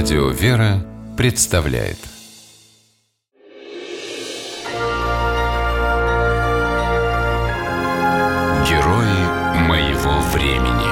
Радио «Вера» представляет. Герои моего времени.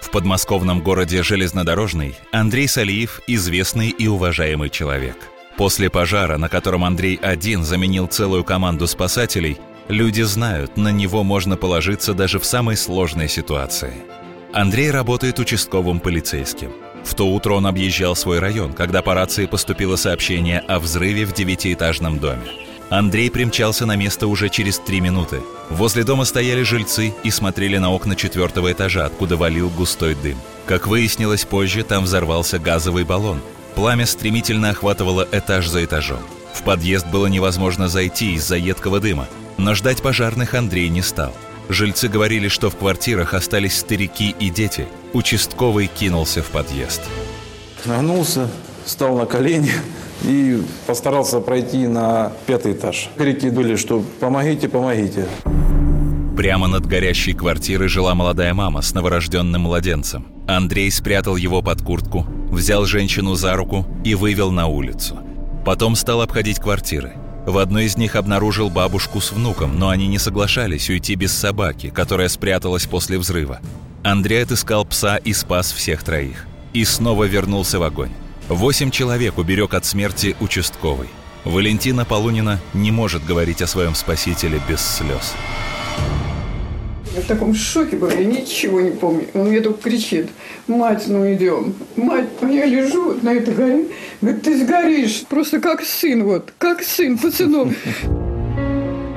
В подмосковном городе Железнодорожный Андрей Салиев – известный и уважаемый человек. После пожара, на котором Андрей один заменил целую команду спасателей, люди знают, на него можно положиться даже в самой сложной ситуации – Андрей работает участковым полицейским. В то утро он объезжал свой район, когда по рации поступило сообщение о взрыве в девятиэтажном доме. Андрей примчался на место уже через три минуты. Возле дома стояли жильцы и смотрели на окна четвертого этажа, откуда валил густой дым. Как выяснилось позже, там взорвался газовый баллон. Пламя стремительно охватывало этаж за этажом. В подъезд было невозможно зайти из-за едкого дыма, но ждать пожарных Андрей не стал – Жильцы говорили, что в квартирах остались старики и дети. Участковый кинулся в подъезд. Нагнулся, встал на колени и постарался пройти на пятый этаж. Крики были, что «помогите, помогите». Прямо над горящей квартирой жила молодая мама с новорожденным младенцем. Андрей спрятал его под куртку, взял женщину за руку и вывел на улицу. Потом стал обходить квартиры. В одной из них обнаружил бабушку с внуком, но они не соглашались уйти без собаки, которая спряталась после взрыва. Андрей отыскал пса и спас всех троих. И снова вернулся в огонь. Восемь человек уберег от смерти участковый. Валентина Полунина не может говорить о своем спасителе без слез. Я в таком шоке была, я ничего не помню. Он мне только кричит, мать, ну идем. Мать, а я лежу на этой горе, говорит, ты сгоришь, просто как сын вот, как сын, пацанов.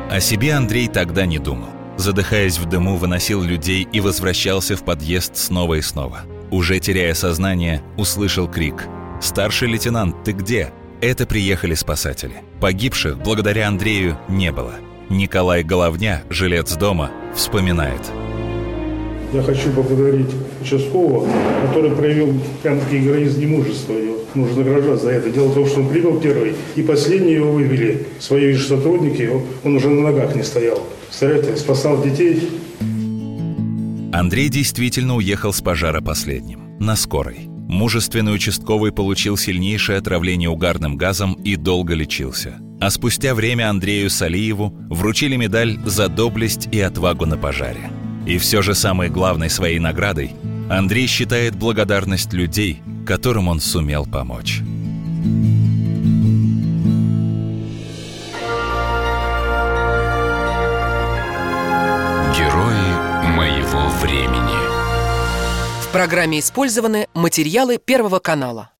О себе Андрей тогда не думал. Задыхаясь в дыму, выносил людей и возвращался в подъезд снова и снова. Уже теряя сознание, услышал крик. «Старший лейтенант, ты где?» Это приехали спасатели. Погибших, благодаря Андрею, не было. Николай Головня, жилец дома, вспоминает. Я хочу поблагодарить участкового, который проявил прям-таки границ немужества. Его нужно награждать за это. Дело в том, что он прибыл первый, и последние его вывели. Свои же сотрудники, он уже на ногах не стоял. Представляете, спасал детей. Андрей действительно уехал с пожара последним, на скорой. Мужественный участковый получил сильнейшее отравление угарным газом и долго лечился. А спустя время Андрею Салиеву вручили медаль за доблесть и отвагу на пожаре. И все же самой главной своей наградой Андрей считает благодарность людей, которым он сумел помочь. Герои моего времени В программе использованы материалы Первого канала.